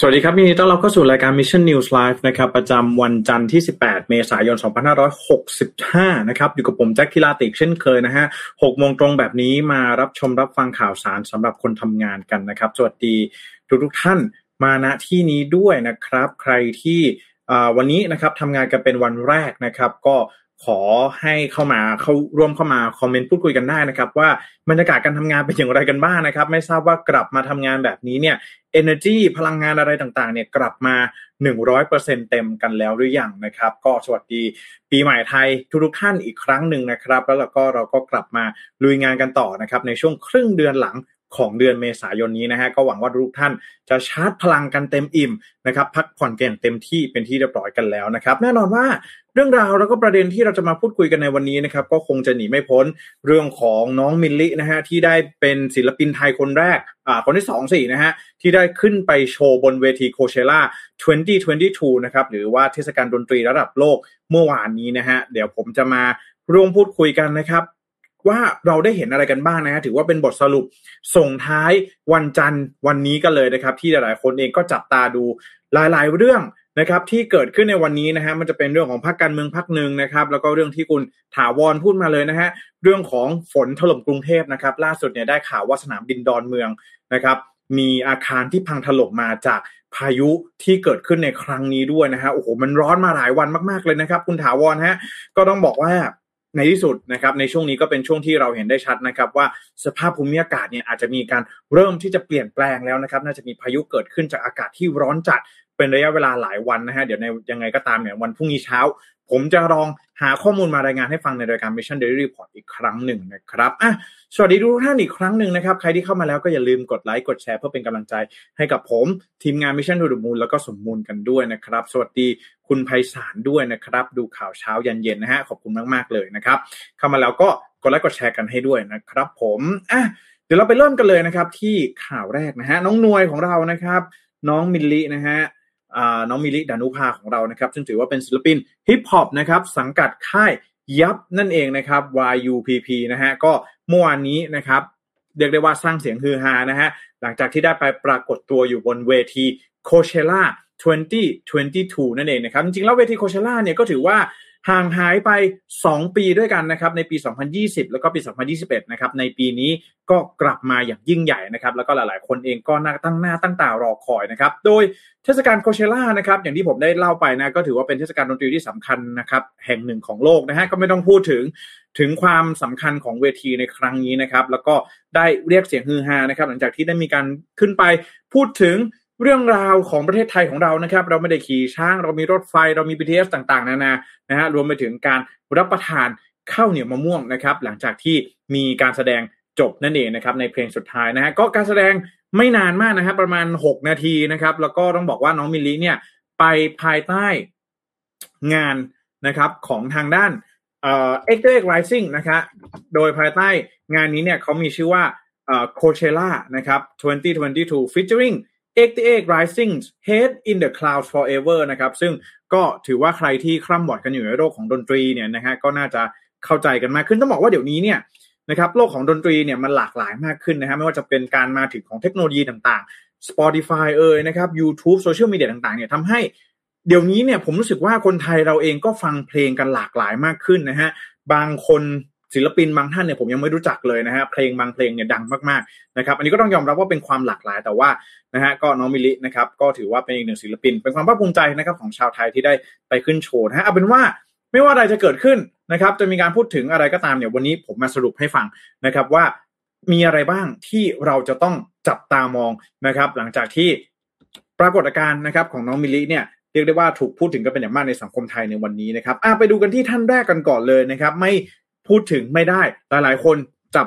สวัสดีครับยินดีต้อนรับเข้าสู่รายการ Mission News Live นะครับประจำวันจันทร์ที่ 18 เมษายน 2565 นะครับอยู่กับผมแจ็คทิลาติกเช่นเคยนะฮะ6โมงตรงแบบนี้มารับชมรับฟังข่าวสารสำหรับคนทำงานกันนะครับ สวัสดีทุกทุกท่านมาณที่นี้ด้วยนะครับ ใครที่วันนี้นะครับทำงานกันเป็นวันแรกนะครับ ก็ ขอให้เข้ามาเข้าร่วมเข้ามาคอมเมนต์พูดคุยกันได้นะครับ ว่าบรรยากาศการทำงานเป็นอย่างไรกันบ้างนะครับ ไม่ทราบว่ากลับมาทำงานแบบนี้เนี่ย energy พลังงานอะไรต่างๆ เนี่ยกลับมา 100%เต็มกันแล้วหรือยังนะครับ ก็สวัสดีปีใหม่ไทยทุกๆท่านอีกครั้งหนึ่งนะครับ แล้วเราก็เราก็กลับมาลุยงานกันต่อนะครับ ในช่วงครึ่งเดือนหลัง ของเดือนเมษายนนี้นะฮะก็หวังว่าทุกท่านจะชาร์จพลังกันเต็มอิ่มนะครับพักผ่อนกันเต็มที่เป็นที่เรียบร้อยกันแล้วนะครับแน่นอนว่าเรื่องราวแล้วก็ประเด็นที่เราจะมาพูดคุยกันในวันนี้นะครับก็คงจะหนีไม่พ้นเรื่องของน้องมิลลินะฮะที่ได้เป็นศิลปินไทยคนแรกอ่าคนที่สองสี่นะฮะที่ได้ขึ้นไปโชว์บนเวทีโคเชล่า2022 นะครับหรือว่าเทศกาลดนตรีระดับโลกเมื่อวานนี้นะฮะเดี๋ยวผมจะมาร่วมพูดคุยกันนะครับ ว่าเราได้เห็นอะไรกันบ้างนะฮะถือว่าเป็นบทสรุปส่งท้ายวันจันทร์วันนี้กันเลยนะครับ ที่หลายๆ คนเองก็จับตาดูหลายๆเรื่องนะครับที่เกิดขึ้นในวันนี้นะฮะมันจะเป็นเรื่องของพรรคการเมืองพรรคหนึ่งนะครับแล้วก็เรื่องที่คุณถาวรพูดมาเลยนะฮะเรื่องของฝนถล่มกรุงเทพนะครับล่าสุดเนี่ยได้ข่าวว่าสนามบินดอนเมืองนะครับมีอาคารที่พังถล่มมาจากพายุที่เกิดขึ้นในครั้งนี้ด้วยนะฮะโอ้โหมันร้อนมาหลายวันมากๆเลยนะครับ คุณถาวรฮะก็ต้องบอกว่า ในที่สุดนะครับในช่วงนี้ก็เป็นช่วงที่เราเห็นได้ชัดนะครับ ว่าสภาพภูมิอากาศเนี่ยอาจจะมีการเริ่มที่จะเปลี่ยนแปลงแล้วนะครับ น่าจะมีพายุเกิดขึ้นจากอากาศที่ร้อนจัด เป็นระยะเวลาหลายวันนะฮะ เดี๋ยวในยังไงก็ตามเนี่ยวันพรุ่งนี้เช้า ผมจะลองหาข้อมูลมารายงานให้ฟังในรายการ Mission Daily Report อีกครั้งหนึ่งนะครับอะสวัสดีทุกท่านอีกครั้งหนึ่งนะครับ ใครที่เข้ามาแล้วก็อย่าลืมกดไลค์กดแชร์เพื่อเป็นกำลังใจให้กับผมทีมงาน Mission to the Moon แล้วก็สมมูลกันด้วยนะครับ สวัสดีคุณไพศาลด้วยนะครับ ดูข่าวเช้ายันเย็นนะฮะขอบคุณมากๆเลยนะครับ เข้ามาแล้วก็กดไลค์กดแชร์กันให้ด้วยนะครับ ผมอะเดี๋ยวเราไปเริ่มกันเลยนะครับ ที่ข่าวแรกนะฮะน้องนวยของเรานะครับ น้องมิลลินะฮะ น้องมิลลิดนุภาของเรานะครับ ซึ่งถือว่าเป็นศิลปินฮิปฮอปนะครับ สังกัดค่ายยับนั่นเองนะครับ YUPP นะฮะก็เมื่อวานนี้นะครับเรียกได้ว่าสร้างเสียงฮือฮานะฮะหลังจากที่ได้ไปปรากฏตัวอยู่บนเวทีโคเชล่า2022 นั่นเองนะครับ จริงๆแล้วเวทีโคเชล่าเนี่ยก็ถือว่า ห่างหายไป 2 ปีด้วยกันนะครับในปี 2020 แล้วก็ปี 2021 นะครับในปีนี้ก็กลับมาอย่างยิ่งใหญ่นะครับแล้วก็หลาย ๆ คนเองก็น่าตั้งหน้าตั้งตารอคอยนะครับโดยเทศกาลโคเชล่านะครับอย่างที่ผมได้เล่าไปนะก็ถือว่าเป็นเทศกาลดนตรีที่สำคัญนะครับแห่งหนึ่งของโลกนะฮะก็ไม่ต้องพูดถึงถึงความสำคัญของเวทีในครั้งนี้นะครับแล้วก็ได้เรียกเสียงฮือฮานะครับหลังจากที่ได้มีการขึ้นไปพูดถึง เรื่องราวของประเทศไทยของเรานะครับ เราไม่ได้ขี่ช้าง เรามีรถไฟเรามี BTS ต่างๆ นานานะฮะรวมไปถึงการรับประทานข้าวเหนียวมะม่วงนะครับ หลังจากที่มีการแสดงจบนั่นเองนะครับในเพลงสุดท้ายนะฮะก็การแสดงไม่นานมากนะครับประมาณ 6 นาทีนะครับ แล้วก็ต้องบอกว่าน้องมิลลีเนี่ยไปภายใต้งานนะครับของทางด้านเอ่อ X X Rising นะครับโดยภายใต้งานนี้เนี่ยเขามีชื่อว่าเอ่อ Coachella นะครับ2022 featuring 88 Rising Head in the Clouds Forever นะครับ ซึ่งก็ถือว่าใครที่คร่ำบอดกันอยู่ในโลกของดนตรีเนี่ยนะฮะก็น่าจะเข้าใจกันมากขึ้นต้องบอกว่าเดี๋ยวนี้เนี่ยนะครับโลกของดนตรีเนี่ยมันหลากหลายมากขึ้นนะฮะไม่ว่าจะเป็นการมาถึงของเทคโนโลยีต่างๆ Spotify เอ่ยนะครับ YouTube โซเชียลมีเดียต่างๆเนี่ยทำให้เดี๋ยวนี้เนี่ยผมรู้สึกว่าคนไทยเราเองก็ฟังเพลงกันหลากหลายมากขึ้นนะฮะบางคน ศิลปินบางท่านเนี่ยผมยังไม่รู้จักเลยนะฮะเพลงบางเพลงเนี่ยดังมากๆนะครับอันนี้ก็ต้องยอมรับว่าเป็นความหลากหลายแต่ว่านะฮะก็น้องมิลินะครับก็ถือว่าเป็นอีกหนึ่งศิลปิน เป็นความภาคภูมิใจนะครับของชาวไทยที่ได้ไปขึ้นโชว์นะฮะเอาเป็นว่าไม่ว่าอะไรจะเกิดขึ้นนะครับจะมีการพูดถึงอะไรก็ตามเนี่ยวันนี้ผมมาสรุปให้ฟังนะครับว่ามีอะไรบ้างที่เราจะต้องจับตามองนะครับหลังจากที่ปรากฏการณ์นะครับของน้องมิลิเนี่ยเรียกได้ว่าถูกพูดถึงกันเป็นอย่างมากในสังคมไทยในวันนี้นะครับไปดูกันที่ท่านแรกกันก่อนเลยนะครับ ไม่ พูดถึงไม่ได้ หลายๆ คนจับ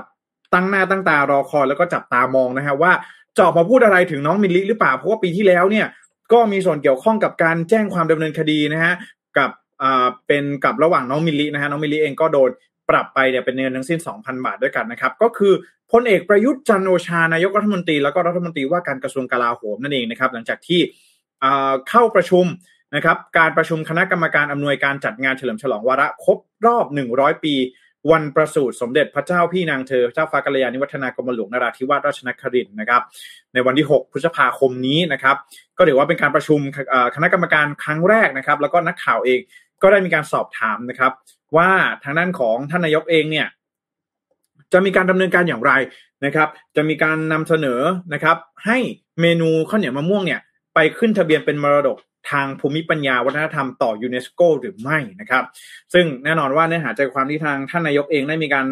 ตั้งหน้าตั้งตารอคอยแล้วก็จับตามองนะฮะว่าจะออกมาพูดอะไรถึงน้องมิลลิหรือเปล่าเพราะว่าปีที่แล้วเนี่ยก็มีส่วนเกี่ยวข้องกับการแจ้งความดำเนินคดีนะฮะกับอ่าเป็นกับระหว่างน้องมิลลินะฮะน้องมิลลิเองก็โดนปรับไปเนี่ยเป็นเงินทั้งสิ้น 2,000 บาทด้วยกันนะครับ ก็คือพลเอกประยุทธ์จันโอชานายกรัฐมนตรีแล้วก็รัฐมนตรีว่าการกระทรวงกลาโหมนั่นเองนะครับ หลังจากที่เข้าประชุมนะครับ การประชุมคณะกรรมการอำนวยการจัดงานเฉลิมฉลองวาระครบรอบ 100 ปี วันประสูติสมเด็จพระเจ้าพี่นางเธอเจ้าฟ้ากัลยาณิวัฒนากรมหลวงนราธิวาสราชนครินทร์นะครับในวันที่ 6 พฤษภาคมนี้นะครับ ก็ถือว่าเป็นการประชุมคณะกรรมการครั้งแรกนะครับ แล้วก็นักข่าวเองก็ได้มีการสอบถามนะครับ ว่าทางด้านของท่านนายกเองเนี่ยจะมีการดำเนินการอย่างไรนะครับ จะมีการนำเสนอนะครับ ให้เมนูข้าวเหนียวมะม่วงเนี่ยไปขึ้นทะเบียนเป็นมรดก ทางภูมิปัญญาวัฒนธรรมต่อยูเนสโกหรือไม่นะครับ ซึ่งแน่นอนว่าเนื้อหาใจความที่ทางท่านนายกเองได้มีการ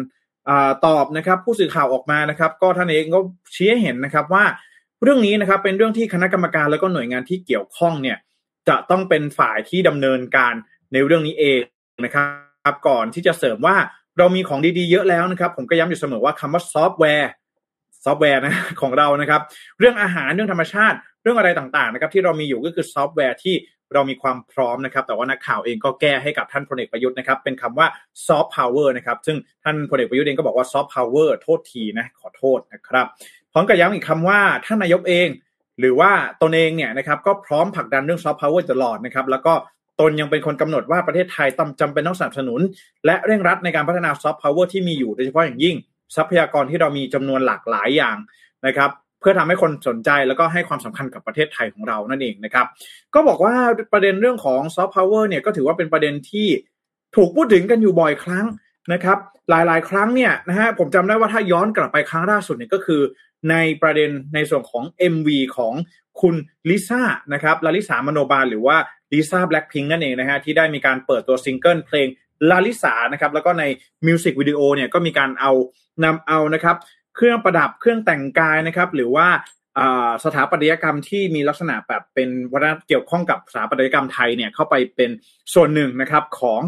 อตอบนะครับ ผู้สื่อข่าวออกมานะครับ ก็ท่านเองก็ชี้ให้เห็นนะครับว่าเรื่องนี้นะครับเป็นเรื่องที่คณะกรรมการแล้วก็หน่วยงานที่เกี่ยวข้องเนี่ยจะต้องเป็นฝ่ายที่ดำเนินการในเรื่องนี้เองนะครับก่อนที่จะเสริมว่าเรามีของดีๆเยอะแล้วนะครับ ผมก็ย้ำอยู่เสมอว่าคำว่าซอฟต์แวร์ ซอฟต์แวร์นะของเรานะครับ เรื่องอาหารเรื่องธรรมชาติ เรื่องอะไรต่างๆนะครับที่เรามีอยู่ก็คือซอฟต์แวร์ที่เรามีความพร้อมนะครับ แต่ว่านักข่าวเองก็แก้ให้กับท่านพลเอกประยุทธ์นะครับ เป็นคำว่าซอฟต์พาวเวอร์นะครับ ซึ่งท่านพลเอกประยุทธ์เองก็บอกว่าซอฟต์พาวเวอร์โทษทีนะ ขอโทษนะครับ พร้อมกับย้ำอีกคำว่าท่านนายกเอง หรือว่าตนเองเนี่ยนะครับ ก็พร้อมผลักดันเรื่องซอฟต์พาวเวอร์ตลอดนะครับ แล้วก็ตนยังเป็นคนกำหนดว่าประเทศไทยต้องจำเป็นต้องสนับสนุน และเร่งรัดในการพัฒนาซอฟต์พาวเวอร์ที่มีอยู่โดยเฉพาะอย่างยิ่ง ทรัพยากรที่เรามีจำนวนหลากหลายอย่างนะครับเพื่อทำให้คนสนใจแล้วก็ให้ความสำคัญกับประเทศไทยของเรานั่นเองนะครับ ก็บอกว่าประเด็นเรื่องของซอฟต์พาวเวอร์เนี่ยก็ถือว่าเป็นประเด็นที่ถูกพูดถึงกันอยู่บ่อยครั้งนะครับ หลายๆ ครั้งเนี่ยนะฮะผมจำได้ว่าถ้าย้อนกลับไปครั้งล่าสุดเนี่ยก็คือ ในประเด็นในส่วนของ MV ของคุณลิซ่านะครับลาลิสามโนบาลหรือว่าลิซ่าแบล็กพิงนั่นเองนะฮะที่ได้มีการเปิดตัวซิงเกิลเพลง ลาลิสานะครับแล้วก็ในมิวสิกวิดีโอเนี่ยก็มีการเอานำเอานะครับเครื่องประดับเครื่องแต่งกายนะครับหรือว่าสถาปัตยกรรมที่มีลักษณะแบบเป็นวัฒนธรรมเกี่ยวข้องกับสถาปัตยกรรมไทยเนี่ยเข้าไปเป็นส่วนหนึ่งนะครับของ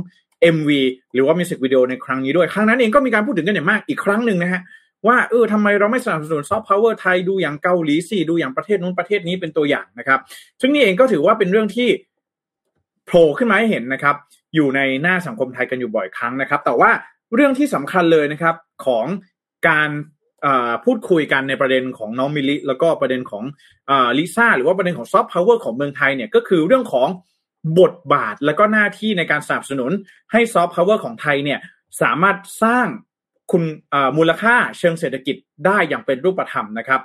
MV หรือว่ามิวสิกวิดีโอในครั้งนี้ด้วย ครั้งนั้นเองก็มีการพูดถึงกันอย่างมากอีกครั้งหนึ่งนะฮะว่าเออทำไมเราไม่สนับสนุนซอฟต์พาวเวอร์ไทยดูอย่างเกาหลีสิดูอย่างประเทศนู้นประเทศนี้เป็นตัวอย่างนะครับ ซึ่งนี่เองก็ถือว่าเป็นเรื่องที่ โผล่ขึ้นมาให้เห็นนะครับ อยู่ในหน้าสังคมไทยกันอยู่บ่อยครั้งนะครับ แต่ว่าเรื่องที่สำคัญเลยนะครับของการพูดคุยกันในประเด็นของน้องมิลลิ แล้วก็ประเด็นของลิซ่าหรือว่าประเด็นของซอฟต์พาวเวอร์ของเมืองไทยเนี่ยก็คือเรื่องของบทบาทและก็หน้าที่ในการสนับสนุนให้ซอฟต์พาวเวอร์ของไทยเนี่ยสามารถสร้างคุณมูลค่าเชิงเศรษฐกิจได้อย่างเป็นรูปธรรมนะครับ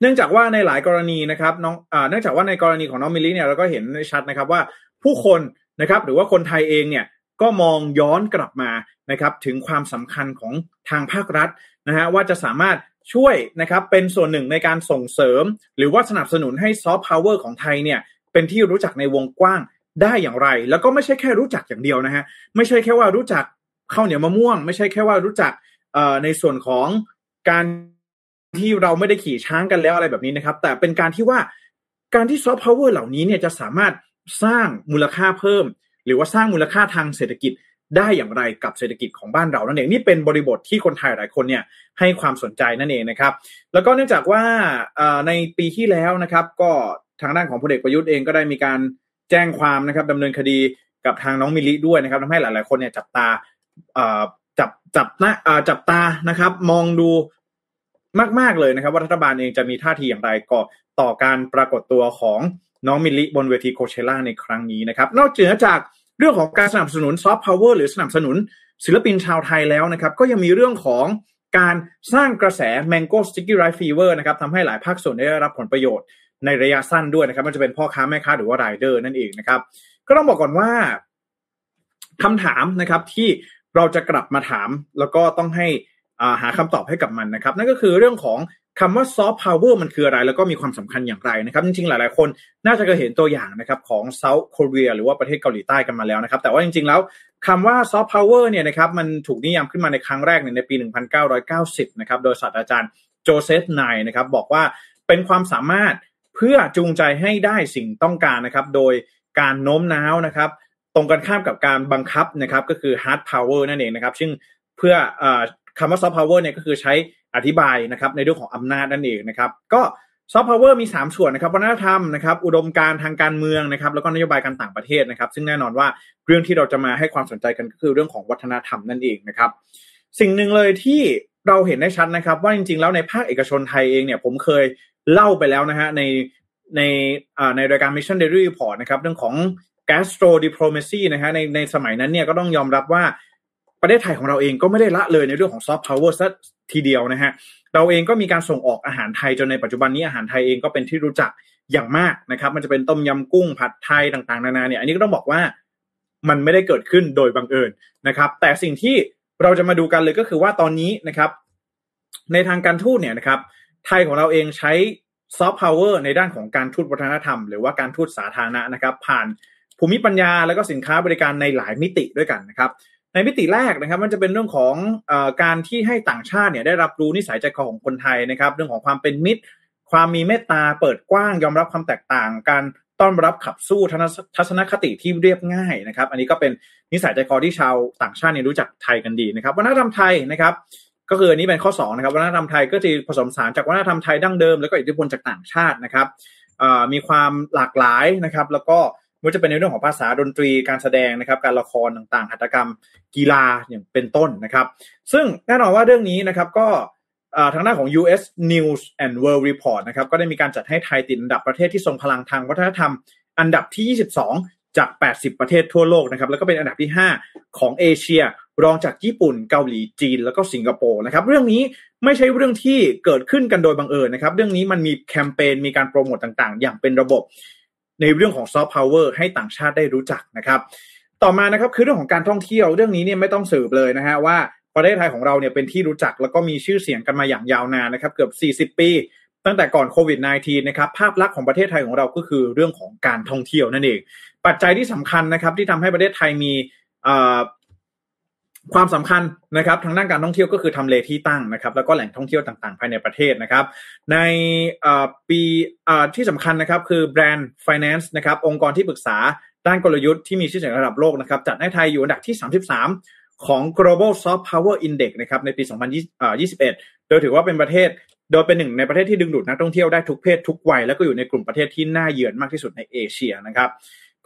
เนื่องจากว่าในหลายกรณีนะครับน้องเนื่องจากว่าในกรณีของน้องมิลลิเนี่ยเราก็เห็นชัดนะครับว่าผู้คนนะครับหรือว่าคนไทยเองเนี่ยก็มองย้อนกลับมานะครับถึงความสำคัญของทางภาครัฐนะฮะว่าจะสามารถช่วยนะครับเป็นส่วนหนึ่งในการส่งเสริม หรือว่าสนับสนุนให้ซอฟต์พาวเวอร์ของไทยเนี่ยเป็นที่รู้จักในวงกว้างได้อย่างไร แล้วก็ไม่ใช่แค่รู้จักอย่างเดียวนะฮะไม่ใช่แค่ว่ารู้จักข้าวเหนียวมะม่วง ไม่ใช่แค่ว่ารู้จักในส่วนของการ ที่เราไม่ได้ขี่ช้างกันแล้วอะไรแบบนี้นะครับ แต่เป็นการที่ว่าการที่ซอฟต์พาวเวอร์เหล่านี้เนี่ยจะสามารถสร้างมูลค่าเพิ่ม หรือว่าสร้างมูลค่าทางเศรษฐกิจได้อย่างไรกับเศรษฐกิจของบ้านเรานั่นเองนี่เป็นบริบทที่คนไทยหลายคนเนี่ยให้ความสนใจนั่นเองนะครับ แล้วก็เนื่องจากว่าในปีที่แล้วนะครับ ก็ทางด้านของพลเอกประยุทธ์เองก็ได้มีการแจ้งความนะครับดำเนินคดีกับทางน้องมิลลิด้วยนะครับทำให้หลาย ๆ คนเนี่ยจับตาจับจับนะจับตานะครับ มองดู มาก ๆ เลยนะครับว่ารัฐบาลเองจะมีท่าทีอย่างไรก่อต่อการปรากฏตัวของน้องมิลลิบนเวทีโคเชล่าในครั้งนี้นะครับ นอกจากเรื่องของการสนับสนุนซอฟต์พาวเวอร์หรือสนับสนุนศิลปินชาวไทยแล้วนะครับ ก็ยังมีเรื่องของการสร้างกระแส Mango Sticky Rice Fever นะครับทำให้หลายภาคส่วนได้รับผลประโยชน์ในระยะสั้นด้วยนะครับไม่ว่าจะเป็นพ่อค้าแม่ค้าหรือว่าไรเดอร์นั่นเองนะครับ ก็ต้องบอกก่อนว่าคำถามนะครับที่เราจะกลับมาถามแล้วก็ต้องให้ หาคำตอบให้กับมันนะครับ นั่นก็คือเรื่องของคำว่าซอฟต์พาวเวอร์มันคืออะไร แล้วก็มีความสำคัญอย่างไรนะครับ จริงๆ หลายๆ คนน่าจะเคยเห็นตัวอย่างนะครับของ South เกาหลีหรือว่าประเทศเกาหลีใต้กันมาแล้วนะครับ แต่ว่าจริงๆ แล้วคำว่าซอฟต์พาวเวอร์เนี่ยนะครับมันถูกนิยามขึ้นมาในครั้งแรกในปี 1990 นะครับโดยศาสตราจารย์โจเซฟไนย์นะครับบอกว่าเป็นความสามารถเพื่อจูงใจให้ได้สิ่งต้องการนะครับโดยการโน้มน้าวนะครับตรงกันข้ามกับการบังคับนะครับก็คือ hard power นั่นเองนะครับซึ่งเพื่ออ คำว่า soft power เนี่ยก็คือใช้อธิบายนะครับในเรื่องของอำนาจนั่นเองนะครับ ก็ซอฟต์พาวเวอร์มี 3 ส่วนนะครับวัฒนธรรมนะครับอุดมการณ์ทางการเมืองนะครับแล้วก็นโยบายการต่างประเทศนะครับ ซึ่งแน่นอนว่าเรื่องที่เราจะมาให้ความสนใจกันก็คือเรื่องของวัฒนธรรมนั่นเองนะครับ สิ่งหนึ่งเลยที่เราเห็นได้ชัดนะครับ ว่าจริงๆ แล้วในภาคเอกชนไทยเองเนี่ยผมเคยเล่าไปแล้วนะฮะในในในรายการ Mission Daily Report นะครับเรื่องของ gastro diplomacy นะฮะในในสมัยนั้นเนี่ยก็ต้องยอมรับว่า ประเทศไทยของเราเองก็ไม่ได้ละเลยในเรื่องของซอฟต์พาวเวอร์ซะทีเดียวนะฮะเราเองก็มีการส่งออกอาหารไทยจนในปัจจุบันนี้อาหารไทยเองก็เป็นที่รู้จักอย่างมากนะครับ มันจะเป็นต้มยำกุ้งผัดไทยต่างๆนานาเนี่ยอันนี้ก็ต้องบอกว่ามันไม่ได้เกิดขึ้นโดยบังเอิญนะครับ แต่สิ่งที่เราจะมาดูกันเลยก็คือว่าตอนนี้นะครับ ในทางการทูตเนี่ยนะครับ ไทยของเราเองใช้ซอฟต์พาวเวอร์ในด้านของการทูตวัฒนธรรม หรือว่าการทูตสาธารณะนะครับ ผ่านภูมิปัญญาแล้วก็สินค้าบริการในหลายมิติด้วยกันนะครับ ในมิติแรกนะครับมันจะเป็นเรื่องของอการที่ให้ต่างชาติเนี่ยได้รับรู้นิสัยใจคอของคนไทยนะครับ เรื่องของความเป็นมิตร ความมีเมตตาเปิดกว้างยอมรับความแตกต่าง การต้อนรับขับสู้ทัศนคติที่เรียบง่ายนะครับ อันนี้ก็เป็นนิสัยใจคอที่ชาวต่างชาติเนี่ยรู้จักไทยกันดีนะครับวัฒนธรรมไทยนะครับก็คืออันนี้เป็นข้อ2นะครับวัฒนธรรมไทยก็จะผสมผสานจากวัฒนธรรมไทยดั้งเดิมแล้วก็อิทธิพลจากต่างชาตินะครับมีความหลากหลายนะครับ แล้วก็ ว่าจะเป็นในเรื่องของภาษาดนตรีการแสดงนะครับ การละครต่างๆหัตถกรรม กีฬาอย่างเป็นต้นนะครับ ซึ่งแน่นอนว่าเรื่องนี้นะครับก็ทางด้านของ US News and World Report นะครับก็ได้มีการจัดให้ไทยติดอันดับประเทศที่ทรงพลังทางวัฒนธรรม อันดับที่ 22 จาก 80 ประเทศทั่วโลกนะครับแล้วก็เป็นอันดับที่ 5 ของเอเชีย รองจากญี่ปุ่นเกาหลีจีน แล้วก็สิงคโปร์นะครับเรื่องนี้ไม่ใช่เรื่องที่เกิดขึ้นกันโดยบังเอิญนะครับ เรื่องนี้มันมีแคมเปญมีการโปรโมตต่างๆ อย่างเป็นระบบ ในเรื่องของซอฟต์พาวเวอร์ให้ต่างชาติได้รู้จักนะครับ ต่อมานะครับคือเรื่องของการท่องเที่ยวเรื่องนี้เนี่ยไม่ต้องสืบเลยนะฮะว่าประเทศไทยของเราเนี่ยเป็นที่รู้จักแล้วก็มีชื่อเสียงกันมาอย่างยาวนานนะครับเกือบ 40 ปี ตั้งแต่ก่อนโควิด -19 นะครับภาพลักษณ์ของประเทศไทยของเราก็คือเรื่องของการท่องเที่ยวนั่นเอง ปัจจัยที่สำคัญนะครับที่ทำให้ประเทศไทยมี ความสำคัญนะครับทางด้านการท่องเที่ยวก็คือทำเลที่ตั้งนะครับ แล้วก็แหล่งท่องเที่ยวต่างๆ ภายในประเทศนะครับ ในปีที่สำคัญนะครับคือแบรนด์ Finance นะครับองค์กรที่ปรึกษาด้านกลยุทธ์ที่มีชื่อเสียงระดับโลกนะครับ จัดให้ไทยอยู่อันดับที่ 33 ของ global soft power index นะครับในปี 2021 โดยถือว่าเป็นประเทศโดยเป็นหนึ่งในประเทศที่ดึงดูดนักท่องเที่ยวได้ทุกเพศทุกวัย แล้วก็อยู่ในกลุ่มประเทศที่น่าเยือนมากที่สุดในเอเชียนะครับ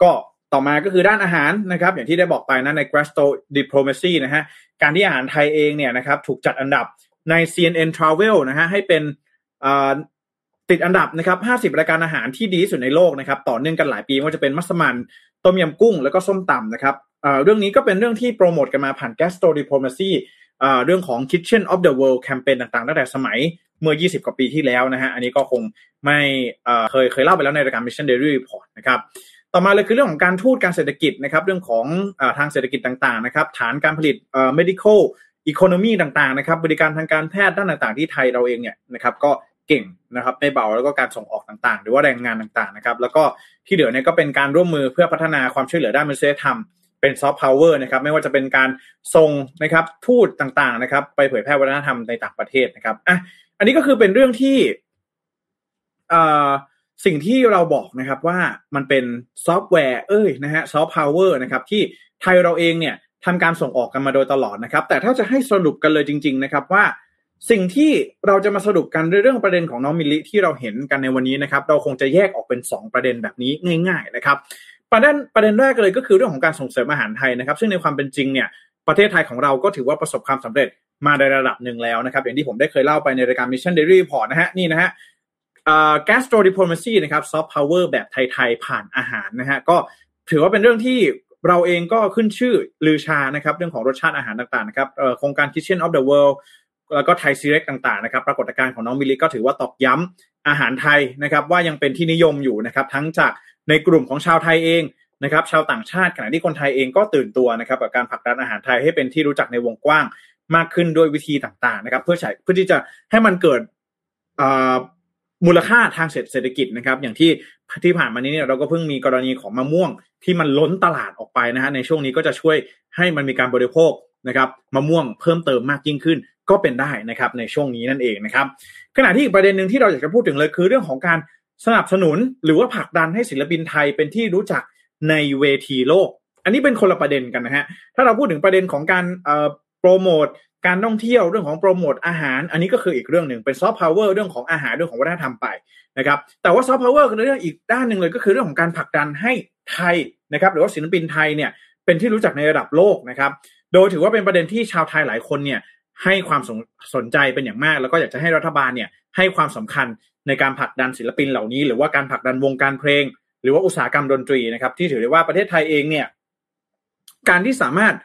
ก็ ต่อมาก็คือด้านอาหารนะครับ อย่างที่ได้บอกไปนะใน Gastro Diplomacy นะฮะการที่อาหารไทยเองเนี่ยนะครับถูกจัดอันดับใน CNN Travel นะฮะให้เป็นติดอันดับนะครับ 50 รายการอาหารที่ดีที่สุดในโลกนะครับ ต่อเนื่องกันหลายปีว่าจะเป็นมัสมั่นต้มยำกุ้ง แล้วก็ส้มตำนะครับเรื่องนี้ก็เป็นเรื่องที่โปรโมทกันมาผ่าน Gastro Diplomacy เรื่องของ Kitchen of the World แคมเปญต่างๆ ตั้งแต่สมัยเมื่อ 20 กว่าปีที่แล้วนะฮะ อันนี้ก็คงไม่เคยเคยเล่าไปแล้วในรายการ Mission Daily Report นะครับ ต่อมาเลยคือเรื่องของการทูตการเศรษฐกิจนะครับ เรื่องของอทางเศรษฐกิจต่างๆนะครับ ฐานการผลิตเอ่อ medical economy ต่างๆนะครับ บริการทางการแพทย์ด้านต่างๆ ที่ไทยเราเองเนี่ยนะครับ ก็เก่งนะครับไม่เบาแล้วก็การส่งออกต่างๆ หรือว่าแรงงานต่างๆนะครับ แล้วก็ที่เหลือเนี่ยก็เป็นการร่วมมือเพื่อพัฒนาความช่วยเหลือด้านมนุษยธรรมเป็นซอฟต์พาวเวอร์นะครับไม่ว่าจะเป็นการส่งนะครับทูตต่างๆนะครับ ไปเผยแพร่วัฒนธรรมในต่างประเทศนะครับอะอันนี้ก็คือเป็นเรื่องที่อ่า สิ่งที่เราบอกนะครับว่ามันเป็นซอฟต์แวร์เอ้ยนะฮะซอฟต์พาวเวอร์นะครับที่ไทยเราเองเนี่ยทำการส่งออกกันมาโดยตลอดนะครับ แต่ถ้าจะให้สรุปกันเลยจริง ๆ นะครับว่า สิ่งที่เราจะมาสรุปกันเรื่องประเด็นของน้องมิลลิที่เราเห็นกันในวันนี้นะครับ เราคงจะแยกออกเป็น 2 ประเด็นแบบนี้ง่าย ๆ นะครับ ประเด็นประเด็นแรกเลยก็คือเรื่องของการส่งเสริมอาหารไทยนะครับ ซึ่งในความเป็นจริงเนี่ยประเทศไทยของเราก็ถือว่าประสบความสำเร็จมาในระดับหนึ่งแล้วนะครับ อย่างที่ผมได้เคยเล่าไปในรายการ Mission Daily Report นะฮะนี่นะฮะ gastro diplomacy นะครับ soft power แบบไทยๆผ่านอาหารนะฮะก็ถือว่าเป็นเรื่องที่เราเองก็ขึ้นชื่อลือชานะครับเรื่องของรสชาติอาหารต่างๆนะครับโครงการ Kitchen of the World แล้วก็ไทยซีเร็กต่างๆนะครับปรากฏการณ์ของน้องมิลลิก็ถือว่าตอกย้ำอาหารไทยนะครับว่ายังเป็นที่นิยมอยู่นะครับทั้งจากในกลุ่มของชาวไทยเองนะครับชาวต่างชาติขณะที่คนไทยเองก็ตื่นตัวนะครับกับการผลักดันอาหารไทยให้เป็นที่รู้จักในวงกว้างมากขึ้นด้วยวิธีต่างๆนะครับ เพื่อใช้เพื่อที่จะให้มันเกิด มูลค่าทางเศรษฐกิจนะครับ อย่างที่ที่ผ่านมานี้เนี่ยเราก็เพิ่งมีกรณีของมะม่วงที่มันล้นตลาดออกไปนะฮะในช่วงนี้ก็จะช่วยให้มันมีการบริโภคนะครับมะม่วงเพิ่มเติมมากยิ่งขึ้นก็เป็นได้นะครับในช่วงนี้นั่นเองนะครับขณะที่อีกประเด็นหนึ่งที่เราอยากจะพูดถึงเลยคือเรื่องของการสนับสนุนหรือว่าผลักดันให้ศิลปินไทยเป็นที่รู้จักในเวทีโลก อันนี้เป็นคนละประเด็นกันนะฮะถ้าเราพูดถึงประเด็นของการโปรโมท การท่องเที่ยวเรื่องของโปรโมทอาหาร อันนี้ก็คืออีกเรื่องหนึ่งเป็นซอฟต์พาวเวอร์เรื่องของอาหารเรื่องของวัฒนธรรมไปนะครับแต่ว่าซอฟต์พาวเวอร์ในเรื่องอีกด้านหนึ่งเลยก็คือเรื่องของการผลักดันให้ไทยนะครับหรือว่าศิลปินไทยเนี่ยเป็นที่รู้จักในระดับโลกนะครับโดยถือว่าเป็นประเด็นที่ชาวไทยหลายคนเนี่ยให้ความสสนใจเป็นอย่างมาก แล้วก็อยากจะให้รัฐบาลเนี่ยให้ความสำคัญในการผลักดันศิลปินเหล่านี้ หรือว่าการผลักดันวงการเพลง หรือว่าอุตสาหกรรมดนตรีนะครับที่ถือได้ว่าประเทศไทยเองเนี่ยการที่สามารถ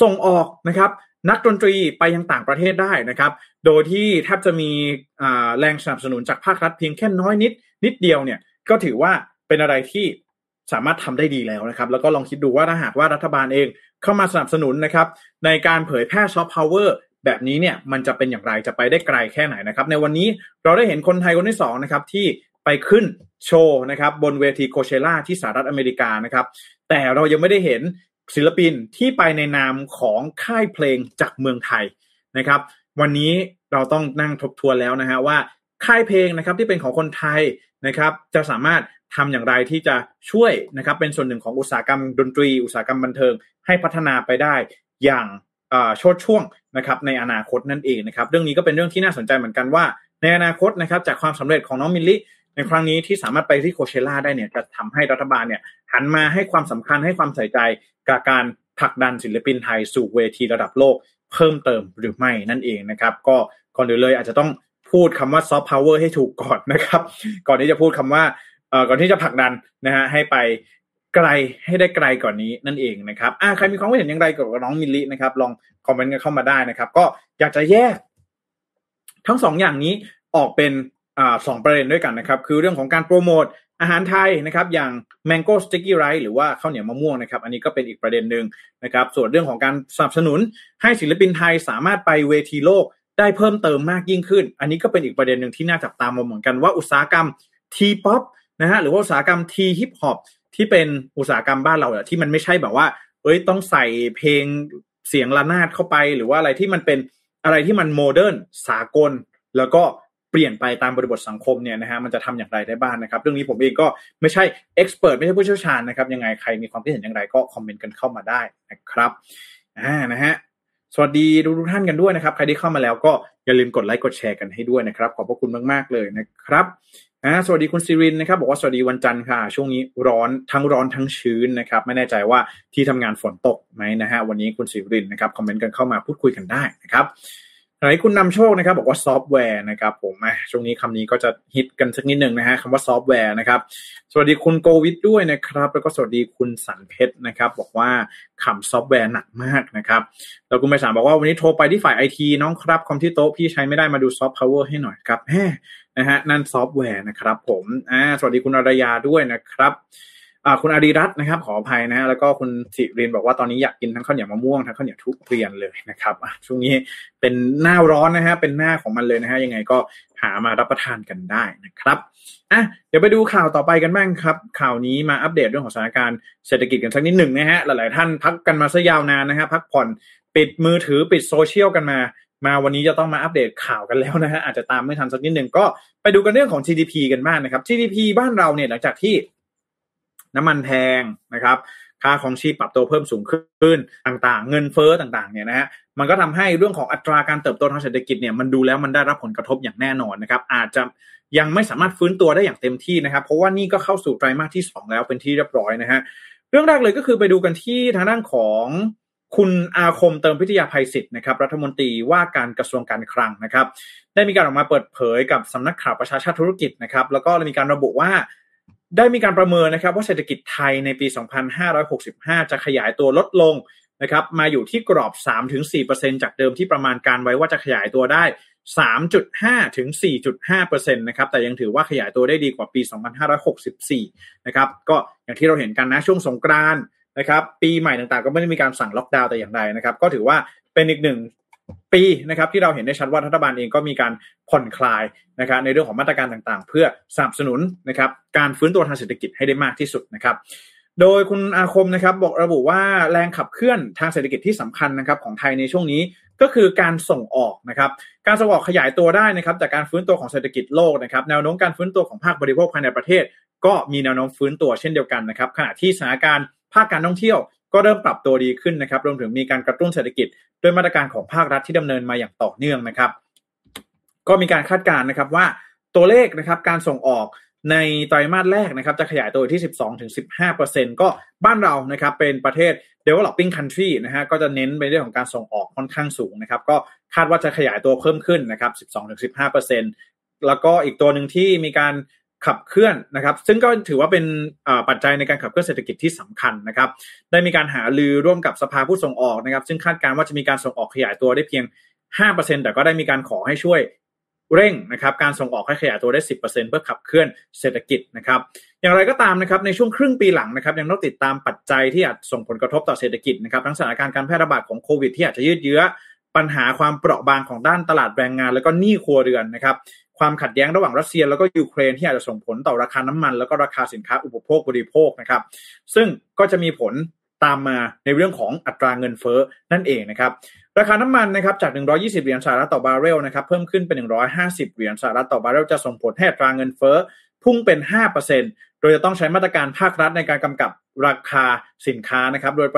ส่งออกนะครับ นักดนตรีไปยังต่างประเทศได้นะครับ โดยที่แทบจะมีแรงสนับสนุนจากภาครัฐเพียงแค่น้อยนิด นิดเดียวเนี่ยก็ถือว่าเป็นอะไรที่สามารถทำได้ดีแล้วนะครับ แล้วก็ลองคิดดูว่าถ้าหากว่ารัฐบาลเองเข้ามาสนับสนุนนะครับ ในการเผยแพร่ซอฟต์พาวเวอร์แบบนี้เนี่ยมันจะเป็นอย่างไรจะไปได้ไกลแค่ไหนนะครับ ในวันนี้เราได้เห็นคนไทยคนที่สองนะครับที่ไปขึ้นโชว์นะครับบนเวทีโคเชล่าที่สหรัฐอเมริกานะครับแต่เรายังไม่ได้เห็น ศิลปินที่ไปในนามของค่ายเพลงจากเมืองไทยนะครับ วันนี้เราต้องนั่งทบทวนแล้วนะฮะว่าค่ายเพลงนะครับที่เป็นของคนไทยนะครับจะสามารถทำอย่างไรที่จะช่วยนะครับเป็นส่วนหนึ่งของอุตสาหกรรมดนตรี อุตสาหกรรมบันเทิง ให้พัฒนาไปได้อย่างโชดช่วงนะครับในอนาคตนั่นเองนะครับเรื่องนี้ก็เป็นเรื่องที่น่าสนใจเหมือนกันว่า ในอนาคตนะครับจากความสำเร็จของน้องมิลลี่ ในครั้งนี้ที่สามารถไปที่โคเชล่าได้เนี่ยจะทำให้รัฐบาลเนี่ยหันมาให้ความสำคัญให้ความใส่ใจกับการผลักดันศิลปินไทยสู่เวทีระดับโลกเพิ่มเติมหรือไม่นั่นเองนะครับ ก็ก่อนอื่นเลยอาจจะต้องพูดคำว่าซอฟต์พาวเวอร์ให้ถูกก่อนนะครับ ก่อนที่จะพูดคำว่าเอ่อก่อนที่จะผลักดันนะฮะให้ไปไกลให้ได้ไกลก่อนนี้นั่นเองนะครับอ่าใครมีความเห็นอย่างไรกับน้องมิลลินะครับ ลองคอมเมนต์กันเข้ามาได้นะครับ ก็อยากจะแยก ทั้งสองอย่างนี้ออกเป็น อ่าสองประเด็นด้วยกันนะครับ คือเรื่องของการโปรโมทอาหารไทยนะครับ อย่าง Mango Sticky Rice หรือว่าข้าวเหนียวมะม่วงนะครับ อันนี้ก็เป็นอีกประเด็นหนึ่งนะครับ ส่วนเรื่องของการสนับสนุนให้ศิลปินไทยสามารถไปเวทีโลกได้เพิ่มเติมมากยิ่งขึ้น อันนี้ก็เป็นอีกประเด็นหนึ่งที่น่าจับตามองเหมือนกันว่าอุตสาหกรรม T-Pop นะฮะหรือว่าอุตสาหกรรม T-Hip-Hop ที่เป็นอุตสาหกรรมบ้านเราที่มันไม่ใช่แบบว่า เอ้ยต้องใส่เพลงเสียงระนาดเข้าไป หรือว่าอะไรที่มันเป็นอะไรที่มัน modern สากล แล้วก็ เปลี่ยนไปตามบริบทสังคมเนี่ยนะฮะมันจะทำอย่างไรได้บ้างนะครับ เรื่องนี้ผมเองก็ไม่ใช่เอ็กซ์เพรสไม่ใช่ผู้เชี่ยวชาญนะครับยังไงใครมีความคิดเห็นอย่างไรก็คอมเมนต์กันเข้ามาได้นะครับอ่านะฮะสวัสดีทุกท่านกันด้วยนะครับ ใครที่เข้ามาแล้วก็อย่าลืมกดไลค์กดแชร์กันให้ด้วยนะครับ ขอบพระคุณมาก ๆ เลยนะครับอ่าสวัสดีคุณซิรินนะครับ บอกว่าสวัสดีวันจันทร์ค่ะ ช่วงนี้ร้อนทั้งร้อนทั้งชื้นนะครับ ไม่แน่ใจว่าที่ทำงานฝนตกไหมนะฮะวันนี้คุณซิรินนะครับคอมเมนต์กันเข้ามาพูดคุยกันได้นะครับ ไหนคุณนำโชคนะครับบอกว่าซอฟต์แวร์นะครับผมช่วงนี้คำนี้ก็จะฮิตกันสักนิดหนึ่งนะฮะคำว่าซอฟต์แวร์นะครับ สวัสดีคุณโกวิดด้วยนะครับ แล้วก็สวัสดีคุณสันเพชรนะครับ บอกว่าขำซอฟต์แวร์หนักมากนะครับแล้วคุณไปสามบอกว่าวันนี้โทรไปที่ฝ่ายไอทีน้องครับคอมที่โต๊ะพี่ใช้ไม่ได้มาดูซอฟต์พาวเวอร์ให้หน่อยครับแหนะฮะนั่นซอฟต์แวร์นะครับผมอ่าสวัสดีคุณอรยาด้วยนะครับ คุณอารีรัตน์นะครับขออภัยนะแล้วก็คุณสิรินบอกว่าตอนนี้อยากกินทั้งข้าวเหนียวมะม่วงทั้งข้าวเหนียวทุเรียนเลยนะครับช่วงนี้เป็นหน้าร้อนนะฮะเป็นหน้าของมันเลยนะฮะยังไงก็หามารับประทานกันได้นะครับอะเดี๋ยวไปดูข่าวต่อไปกันบ้างครับ ข่าวนี้มาอัปเดตเรื่องของสถานการณ์เศรษฐกิจกันสักนิดหนึ่งนะฮะหลายๆท่านพักกันมาซะยาวนานนะฮะพักผ่อนปิดมือถือปิดโซเชียลกันมามาวันนี้จะต้องมาอัปเดตข่าวกันแล้วนะฮะอาจจะตามไม่ทันสักนิดหนึ่งก็ไปดูกันเรื่องของ GDP กันบ้างนะครับ GDP บ้านเราเนี่ยหลังจากที่ น้ำมันแพงนะครับ ค่าของชีพปรับตัวเพิ่มสูงขึ้นต่างๆ เงินเฟ้อต่างๆเนี่ยนะฮะมันก็ทำให้เรื่องของอัตราการเติบโตทางเศรษฐกิจเนี่ยมันดูแล้วมันได้รับผลกระทบอย่างแน่นอนนะครับ อาจจะยังไม่สามารถฟื้นตัวได้อย่างเต็มที่นะครับ เพราะว่านี่ก็เข้าสู่ไตรมาสที่ 2 แล้วเป็นที่เรียบร้อยนะฮะเรื่องแรกเลยก็คือไปดูกันที่ทางด้านของคุณอาคมเติมพิทยาภัยศิษย์นะครับ รัฐมนตรีว่าการกระทรวงการคลังนะครับ ได้มีการออกมาเปิดเผยกับสำนักข่าวประชาชาติธุรกิจนะครับ แล้วก็มีการระบุว่า ได้มีการประเมินนะครับว่าเศรษฐกิจไทยในปี 2565 จะขยายตัวลดลงนะครับมาอยู่ที่กรอบ 3-4%จากเดิมที่ประมาณการไว้ว่าจะขยายตัวได้ 3.5 ถึง 4.5%นะครับ แต่ยังถือว่าขยายตัวได้ดีกว่าปี 2564 นะครับ ก็อย่างที่เราเห็นกันนะช่วงสงกรานนะครับ ปีใหม่ต่างๆ ก็ไม่ได้มีการสั่งล็อกดาวน์แต่อย่างใดนะครับ ก็ถือว่าเป็นอีกหนึ่ง ปีนะครับที่เราเห็นได้ชัดว่ารัฐบาลเองก็มีการผ่อนคลายนะครับในเรื่องของมาตรการต่างๆ เพื่อสนับสนุนนะครับการฟื้นตัวทางเศรษฐกิจให้ได้มากที่สุดนะครับโดยคุณอาคมนะครับบอกระบุว่าแรงขับเคลื่อนทางเศรษฐกิจที่สำคัญนะครับของไทยในช่วงนี้ก็คือการส่งออกนะครับการส่งออกขยายตัวได้นะครับจากการฟื้นตัวของเศรษฐกิจโลกนะครับแนวโน้มการฟื้นตัวของภาคบริโภคภายในประเทศ ก็มีแนวโน้มฟื้นตัวเช่นเดียวกันนะครับขณะที่สถานการณ์ภาคการท่องเที่ยว ก็เริ่มปรับตัวดีขึ้นนะครับรวมถึงมีการกระตุ้นเศรษฐกิจด้วยมาตรการของภาครัฐที่ดำเนินมาอย่างต่อเนื่องนะครับ ก็มีการคาดการณ์นะครับว่าตัวเลขนะครับการส่งออกในไตรมาสแรกนะครับจะขยายตัวที่ 12-15%ก็บ้านเรานะครับเป็นประเทศ developing country นะฮะก็จะเน้นไปเรื่องของการส่งออกค่อนข้างสูงนะครับก็คาดว่าจะขยายตัวเพิ่มขึ้นนะครับ 12-15%แล้วก็อีกตัวหนึ่งที่มีการ ขับเคลื่อนนะครับ ซึ่งก็ถือว่าเป็นปัจจัยในการขับเคลื่อนเศรษฐกิจที่สำคัญนะครับ ได้มีการหาลือร่วมกับสภาผู้ส่งออกนะครับ ซึ่งคาดการณ์ว่าจะมีการส่งออกขยายตัวได้เพียง 5%แต่ก็ได้มีการขอให้ช่วยเร่งนะครับการส่งออกให้ขยายตัวได้ 10%เพื่อขับเคลื่อนเศรษฐกิจนะครับ อย่างไรก็ตามนะครับในช่วงครึ่งปีหลังนะครับ ยังต้องติดตามปัจจัยที่อาจส่งผลกระทบต่อเศรษฐกิจนะครับทั้งสถานการณ์การแพร่ระบาดของโควิดที่อาจจะยืดเยื้อปัญหาความเปราะบางของด้านตลาดแรงงาน แล้วก็หนี้ครัวเรือนนะครับ ความขัดแย้งระหว่างรัสเซีย แล้วก็ยูเครนที่อาจจะส่งผลต่อราคาน้ำมัน แล้วก็ราคาสินค้าอุปโภคบริโภคนะครับ ซึ่งก็จะมีผลตามมาในเรื่องของอัตราเงินเฟ้อนั่นเองนะครับราคาน้ำมันนะครับจาก 120 เหรียญสหรัฐต่อบาร์เรลนะครับเพิ่มขึ้นเป็น 150 เหรียญสหรัฐต่อบาร์เรลจะส่งผลให้อัตราเงินเฟ้อพุ่งเป็น 5%โดยจะต้องใช้มาตรการภาครัฐในการกำกับราคาสินค้านะครับ โดย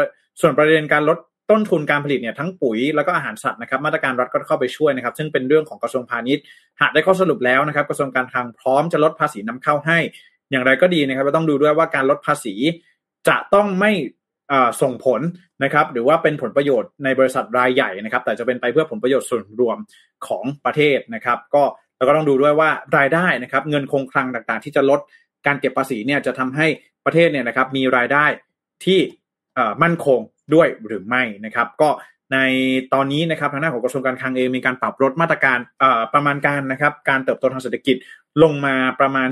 ส่วนประเด็นการลด ต้นทุนการผลิตเนี่ยทั้งปุ๋ยแล้วก็อาหารสัตว์นะครับมาตรการรัฐก็เข้าไปช่วยนะครับซึ่งเป็นเรื่องของกระทรวงพาณิชย์หากได้ข้อสรุปแล้วนะครับกระทรวงการคลังพร้อมจะลดภาษีนำเข้าให้ อย่างไรก็ดีนะครับเราต้องดูด้วยว่าการลดภาษีจะต้องไม่ส่งผลนะครับหรือว่าเป็นผลประโยชน์ในบริษัทรายใหญ่นะครับ แต่จะเป็นไปเพื่อผลประโยชน์ส่วนรวมของประเทศนะครับ ก็เราก็ต้องดูด้วยว่ารายได้นะครับเงินคงคลังต่างๆ ที่จะลดการเก็บภาษีเนี่ยจะทำให้ประเทศเนี่ยนะครับมีรายได้ที่มั่นคง ด้วยหรือไม่นะครับ ก็ในตอนนี้นะครับทางด้านของกระทรวงการคลังเองมีการปรับลดมาตรการประมาณการนะครับการเติบโตทางเศรษฐกิจลงมาประมาณ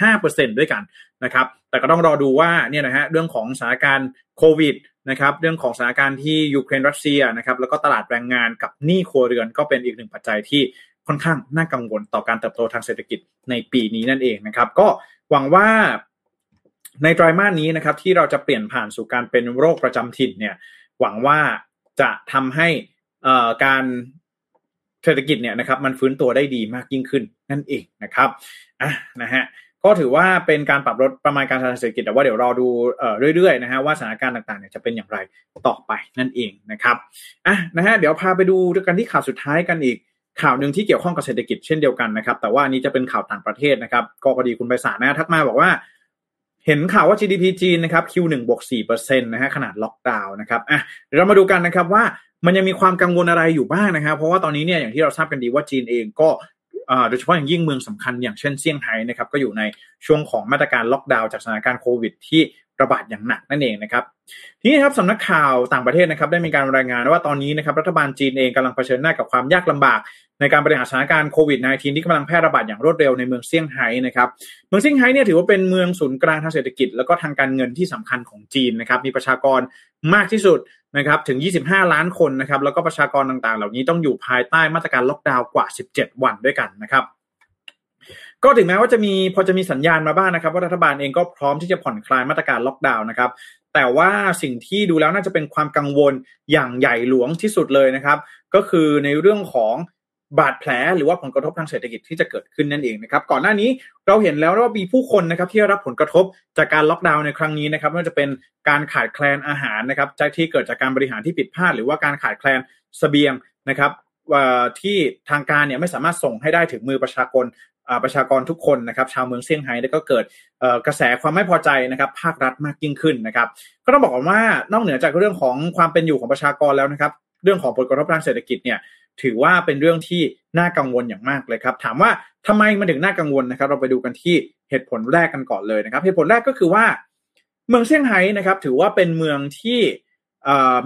0.5%ด้วยกันนะครับแต่ก็ต้องรอดูว่าเนี่ยนะฮะเรื่องของสถานการณ์โควิดนะครับเรื่องของสถานการณ์ที่ยูเครนรัสเซียนะครับแล้วก็ตลาดแรงงานกับหนี้ครัวเรือนก็เป็นอีกหนึ่งปัจจัยที่ค่อนข้างน่ากังวลต่อการเติบโตทางเศรษฐกิจในปีนี้นั่นเองนะครับก็หวังว่า ในไตรามาสนี้นะครับที่เราจะเปลี่ยนผ่านสู่การเป็นโรคประจำถิ่นเนี่ยหวังว่าจะทำให้การเศรษฐกิจเนี่ยนะครับมันฟื้นตัวได้ดีมากยิ่งขึ้นนั่นเองนะครับอะนะฮะก็ถือว่าเป็นการปรับลดประมาณการทางเศรษฐกิจแต่ว่าเดี๋ยวรอดูเรื่อยๆนะฮะว่าสถานการณ์ต่างๆเนี่ยจะเป็นอย่างไรต่อไปนั่นเองนะครับอะนะฮะเดี๋ยวพาไปดูกันที่ข่าวสุดท้ายกันอีกข่าวหนึ่งที่เกี่ยวข้องกับเศรษฐกิจเช่นเดียวกันนะครับแต่ว่านี้จะเป็นข่าวต่างประเทศนะครับก็พอดีคุณไปสารนะทักมาบอกว่า เห็นข่าวว่า GDP จีนนะครับ Q1 บวก4%นะฮะขนาดล็อกดาวน์นะครับอะเรามาดูกันนะครับว่ามันยังมีความกังวลอะไรอยู่บ้างนะครับ เพราะว่าตอนนี้เนี่ยอย่างที่เราทราบกันดีว่าจีนเองก็โดยเฉพาะอย่างยิ่งเมืองสำคัญอย่างเช่นเซี่ยงไฮ้นะครับก็อยู่ในช่วงของมาตรการล็อกดาวน์จากสถานการณ์โควิดที่ ระบาดอย่างหนักนั่นเองนะครับ ทีนี้ครับสำนักข่าวต่างประเทศนะครับ ได้มีการรายงานว่าตอนนี้นะครับรัฐบาลจีนเองกำลังเผชิญหน้ากับความยากลำบาก ในการบริหารสถานการณ์โควิด -19 ที่กำลังแพร่ระบาดอย่างรวดเร็วในเมืองเซี่ยงไฮ้นะครับเมืองเซี่ยงไฮ้เนี่ยถือว่าเป็นเมืองศูนย์กลางทางเศรษฐกิจ แล้วก็ทางการเงินที่สำคัญของจีนนะครับมีประชากรมากที่สุดนะครับถึง 25 ล้านคนนะครับแล้วก็ประชากรต่างๆ เหล่านี้ต้องอยู่ภายใต้มาตรการล็อกดาวน์กว่า 17 วันด้วยกันนะครับ ก็ถึงแม้ว่าจะมีพอจะมีสัญญาณมาบ้างนะครับว่ารัฐบาลเองก็พร้อมที่จะผ่อนคลายมาตรการล็อกดาวน์นะครับแต่ว่าสิ่งที่ดูแล้วน่าจะเป็นความกังวลอย่างใหญ่หลวงที่สุดเลยนะครับ ก็คือในเรื่องของบาดแผลหรือว่าผลกระทบทางเศรษฐกิจที่จะเกิดขึ้นนั่นเองนะครับ ก่อนหน้านี้เราเห็นแล้วว่ามีผู้คนนะครับที่รับผลกระทบจากการล็อกดาวน์ในครั้งนี้นะครับไม่ว่าจะเป็นการขาดแคลนอาหารนะครับจากที่เกิดจากการบริหารที่ผิดพลาด หรือว่าการขาดแคลนเสบียงนะครับที่ทางการเนี่ยไม่สามารถส่งให้ได้ถึงมือประชากร ประชากรทุกคนนะครับชาวเมืองเซี่ยงไฮ้แล้วก็เกิดกระแสความไม่พอใจนะครับภาครัฐมากยิ่งขึ้นนะครับ ก็ต้องบอกว่านอกเหนือจากเรื่องของความเป็นอยู่ของประชากรแล้วนะครับ เรื่องของผลกระทบทางเศรษฐกิจเนี่ยถือว่าเป็นเรื่องที่น่ากังวลอย่างมากเลยครับ ถามว่าทำไมมันถึงน่ากังวลนะครับ เราไปดูกันที่เหตุผลแรกกันก่อนเลยนะครับ เหตุผลแรกก็คือว่า เมืองเซี่ยงไฮ้นะครับ ถือว่าเป็นเมืองที่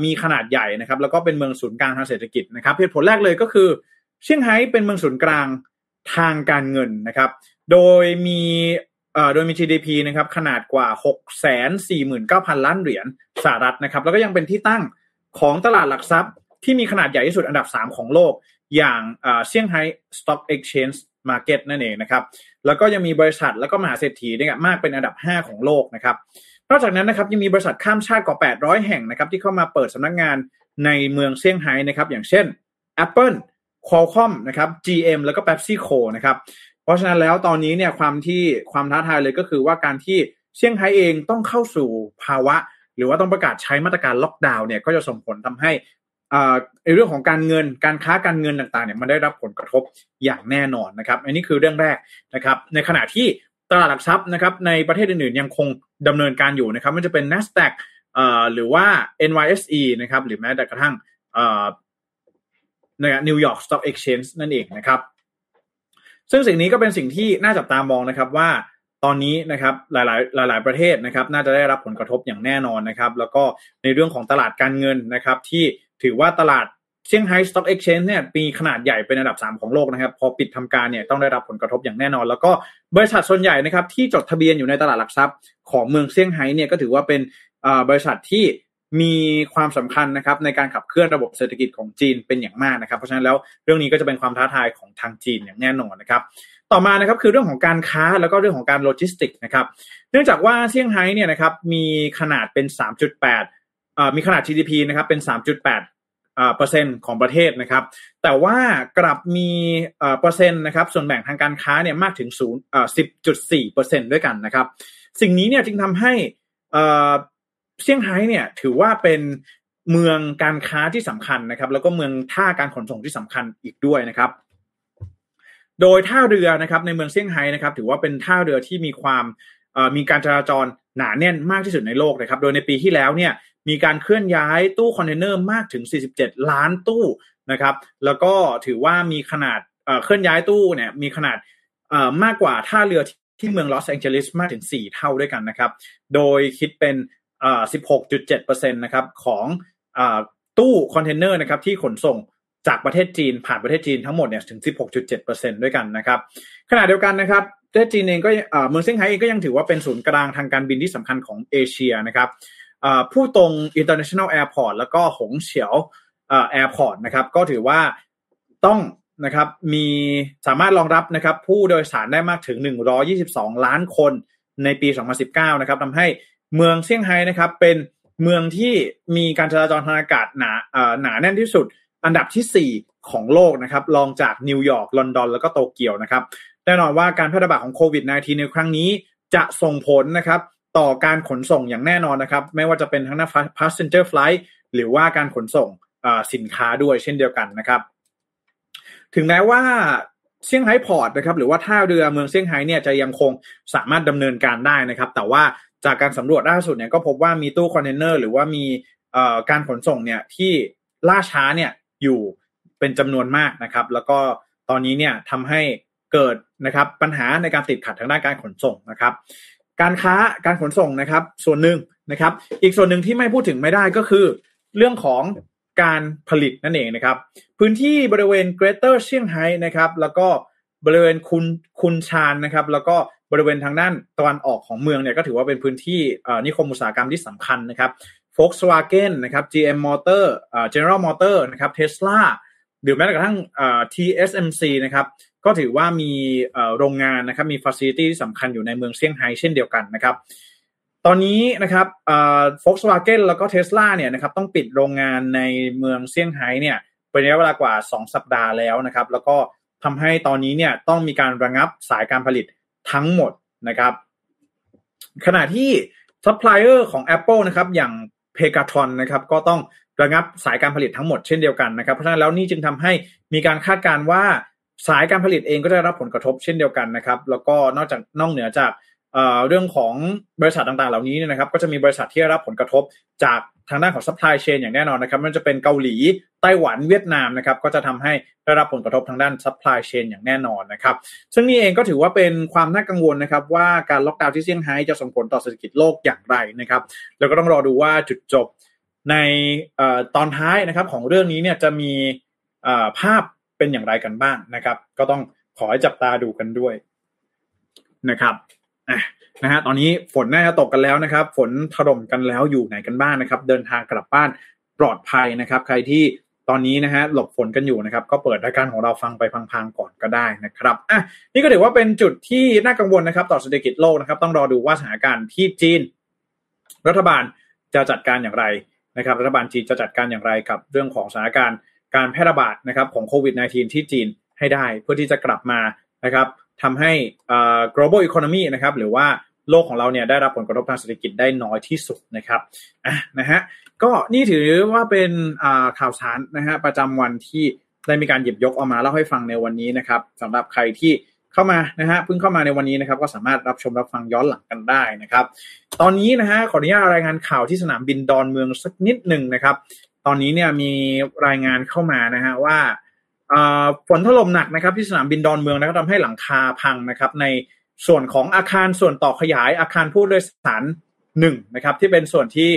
มีขนาดใหญ่นะครับ แล้วก็เป็นเมืองศูนย์กลางทางเศรษฐกิจนะครับ เหตุผลแรกเลยก็คือเซี่ยงไฮ้เป็นเมืองศูนย์กลาง ทางการเงินนะครับ โดยมีโดยมี GDP นะครับขนาดกว่า 649,000 ล้านเหรียญสหรัฐนะครับ แล้วก็ยังเป็นที่ตั้งของตลาดหลักทรัพย์ที่มีขนาดใหญ่ที่สุดอันดับ 3 ของโลก อย่างเซี่ยงไฮ้ stock exchange market นั่นเองนะครับ แล้วก็ยังมีบริษัทแล้วก็มหาเศรษฐีเนี่ยมากเป็นอันดับ 5 ของโลกนะครับ นอกจากนั้นนะครับยังมีบริษัทข้ามชาติกว่า 800 แห่งนะครับที่เข้ามาเปิดสำนักงานในเมืองเซี่ยงไฮ้นะครับ อย่างเช่น Apple Qualcomm นะครับ GM แล้วก็ PepsiCo นะครับ เพราะฉะนั้นแล้วตอนนี้เนี่ยความที่ความท้าทายเลยก็คือว่าการที่เซี่ยงไฮ้เองต้องเข้าสู่ภาวะ หรือว่าต้องประกาศใช้มาตรการล็อกดาวน์เนี่ยก็จะส่งผลทำให้เรื่องของการเงินการค้าการเงินต่างๆเนี่ยมันได้รับผลกระทบอย่างแน่นอนนะครับ อันนี้คือเรื่องแรกนะครับ ในขณะที่ตลาดหลักทรัพย์นะครับในประเทศอื่นๆยังคงดำเนินการอยู่นะครับมันจะเป็น NASDAQ หรือว่า NYSE นะครับหรือแม้แต่กระทั่ง นะนิวยอร์ก stock exchange นั่นเองนะครับ ซึ่งสิ่งนี้ก็เป็นสิ่งที่น่าจับตามองนะครับว่าตอนนี้นะครับหลาย ๆ หลาย ๆ ประเทศนะครับ น่าจะได้รับผลกระทบอย่างแน่นอนนะครับ แล้วก็ในเรื่องของตลาดการเงินนะครับ ที่ถือว่าตลาดเซี่ยงไฮ้ stock exchange เนี่ยมีขนาดใหญ่เป็นอันดับ 3 ของโลกนะครับ พอปิดทำการเนี่ยต้องได้รับผลกระทบอย่างแน่นอน แล้วก็บริษัทส่วนใหญ่นะครับที่จดทะเบียนอยู่ในตลาดหลักทรัพย์ของเมืองเซี่ยงไฮ้เนี่ยก็ถือว่าเป็นบริษัทที่ มีความสำคัญนะครับในการขับเคลื่อนระบบเศรษฐกิจของจีนเป็นอย่างมากนะครับ เพราะฉะนั้นแล้วเรื่องนี้ก็จะเป็นความท้าทายของทางจีนอย่างแน่นอนนะครับต่อมานะครับคือเรื่องของการค้าแล้วก็เรื่องของการโลจิสติกนะครับเนื่องจากว่าเซี่ยงไฮ้เนี่ยนะครับมีขนาดเป็น 3.8มีขนาด GDP นะครับเป็น 3.8เปอร์เซ็นต์ของประเทศนะครับ แต่ว่ากลับมีเปอร์เซ็นต์นะครับส่วนแบ่งทางการค้าเนี่ยมากถึง0 10.4เปอร์เซ็นต์ด้วยกันนะครับ สิ่งนี้เนี่ยจึงทำให้ เซี่ยงไฮ้เนี่ยถือว่าเป็นเมืองการค้าที่สำคัญนะครับ แล้วก็เมืองท่าการขนส่งที่สำคัญอีกด้วยนะครับ โดยท่าเรือนะครับในเมืองเซี่ยงไฮ้นะครับถือว่าเป็นท่าเรือที่มีความมีการจราจรหนาแน่นมากที่สุดในโลกนะครับ โดยในปีที่แล้วเนี่ยมีการเคลื่อนย้ายตู้คอนเทนเนอร์มากถึง 47 ล้านตู้นะครับ แล้วก็ถือว่ามีขนาดเคลื่อนย้ายตู้เนี่ยมีขนาดมากกว่าท่าเรือที่เมืองลอสแองเจลิสมากถึง 4 เท่าด้วยกันนะครับ โดยคิดเป็น 16.7%นะครับของตู้คอนเทนเนอร์นะครับที่ขนส่งจากประเทศจีนผ่านประเทศจีนทั้งหมดเนี่ยถึง 16.7%ด้วยกันนะครับขณะเดียวกันนะครับประเทศจีนเองก็เมืองเซี่ยงไฮ้เองก็ยังถือว่าเป็นศูนย์กลางทางการบินที่สำคัญของเอเชียนะครับผู้ตรง international airport แล้วก็หงเฉียว airport นะครับก็ถือว่าต้องนะครับมีสามารถรองรับนะครับผู้โดยสารได้มากถึง 122 ล้านคนในปี 2019 นะครับทำให้ เมืองเซี่ยงไฮ้นะครับเป็นเมืองที่มีการจราจรทางอากาศหนาหนาแน่นที่สุด อันดับที่ 4 ของโลกนะครับรองจากนิวยอร์กลอนดอนแล้วก็โตเกียวนะครับแน่นอนว่าการแพร่ระบาดของโควิด -19 ในครั้งนี้จะส่งผลนะครับต่อการขนส่งอย่างแน่นอนนะครับ ไม่ว่าจะเป็นทั้งนัก passenger flight หรือว่าการขนส่งสินค้าด้วยเช่นเดียวกันนะครับ ถึงแม้ว่าเซี่ยงไฮ้ port นะครับหรือว่าท่าเรือเมืองเซี่ยงไฮ้เนี่ยจะยังคงสามารถดำเนินการได้นะครับ แต่ว่า จากการสำรวจล่าสุดเนี่ยก็พบว่ามีตู้คอนเทนเนอร์หรือว่ามีการขนส่งเนี่ยที่ล่าช้าเนี่ยอยู่เป็นจำนวนมากนะครับ แล้วก็ตอนนี้เนี่ยทำให้เกิดนะครับปัญหาในการติดขัดทางด้านการขนส่งนะครับ การค้าการขนส่งนะครับ ส่วนหนึ่งนะครับ อีกส่วนหนึ่งที่ไม่พูดถึงไม่ได้ก็คือ เรื่องของการผลิตนั่นเองนะครับ พื้นที่บริเวณ greater เซี่ยงไฮ้นะครับ แล้วก็บริเวณคุนคุนซานนะครับ แล้วก็ บริเวณทางด้านตะวันออกของเมืองเนี่ยก็ถือว่าเป็นพื้นที่นิคมอุตสาหกรรมที่สำคัญนะครับ Volkswagen นะครับ GM Motor General Motor นะครับ Tesla หรือแม้กระทั่ง TSMC นะครับก็ถือว่ามีโรงงานนะครับมี facility ที่สำคัญอยู่ในเมืองเซี่ยงไฮ้เช่นเดียวกันนะครับตอนนี้นะครับโฟล์กสวาเกนแล้วก็เทสลาเนี่ยนะครับต้องปิดโรงงานในเมืองเซี่ยงไฮ้เนี่ยเป็นระยะเวลากว่า 2 สัปดาห์แล้วนะครับแล้วก็ทำให้ตอนนี้เนี่ยต้องมีการระงับสายการผลิต ทั้งหมดนะครับ ขณะที่ซัพพลายเออร์ของ Apple นะครับ อย่าง Pegatron นะครับก็ต้องระงับสายการผลิตทั้งหมดเช่นเดียวกันนะครับ เพราะฉะนั้นแล้วนี่จึงทำให้มีการคาดการณ์ว่าสายการผลิตเองก็ได้รับผลกระทบเช่นเดียวกันนะครับ แล้วก็นอกจากนอกเหนือจากเรื่องของบริษัทต่างๆ เหล่านี้นะครับ ก็จะมีบริษัทที่ได้รับผลกระทบจาก ทางด้านของ supply chain อย่างแน่นอนนะครับมันจะเป็นเกาหลีไต้หวันเวียดนามนะครับก็จะทำให้ได้รับผลกระทบทางด้าน supply chain อย่างแน่นอนนะครับซึ่งนี่เองก็ถือว่าเป็นความน่ากังวลนะครับว่าการล็อกดาวน์ที่เซี่ยงไฮ้จะส่งผลต่อเศรษฐกิจโลกอย่างไรนะครับแล้วก็ต้องรอดูว่าจุดจบในตอนท้ายนะครับของเรื่องนี้เนี่ยจะมีภาพเป็นอย่างไรกันบ้างนะครับ ก็ต้องขอให้จับตาดูกันด้วยนะครับ นะฮะตอนนี้ฝนน่าจะตกกันแล้วนะครับ ฝนถล่มกันแล้วอยู่ไหนกันบ้างนะครับ เดินทางกลับบ้านปลอดภัยนะครับ ใครที่ตอนนี้นะฮะหลบฝนกันอยู่นะครับ ก็เปิดรายการของเราฟังไปพังๆก่อนก็ได้นะครับอะนี่ก็ถือว่าเป็นจุดที่น่ากังวลนะครับ ต่อเศรษฐกิจโลกนะครับ ต้องรอดูว่าสถานการณ์ที่จีน รัฐบาลจะจัดการอย่างไรนะครับ รัฐบาลจีนจะจัดการอย่างไรกับเรื่องของสถานการณ์การแพร่ระบาดนะครับของโควิด -19 ที่จีนให้ได้ เพื่อที่จะกลับมานะครับ ทำให้ global economy นะครับหรือว่าโลกของเราเนี่ยได้รับผลกระทบทางเศรษฐกิจได้น้อยที่สุดนะครับอะนะฮะก็นี่ถือว่าเป็นข่าวสารนะฮะประจำวันที่ได้มีการหยิบยกออกมาเล่าให้ฟังในวันนี้นะครับสำหรับใครที่เข้ามานะฮะเพิ่งเข้ามาในวันนี้นะครับก็สามารถรับชมรับฟังย้อนหลังกันได้นะครับ ตอนนี้นะฮะขออนุญาตรายงานข่าวที่สนามบินดอนเมืองสักนิดหนึ่งนะครับ ตอนนี้เนี่ยมีรายงานเข้ามานะฮะว่า ฝนถล่มหนักนะครับที่สนามบินดอนเมืองนะครับทำให้หลังคาพังนะครับในส่วนของอาคารส่วนต่อขยายอาคารผู้โดยสารหนึ่งนะครับที่เป็นส่วนที่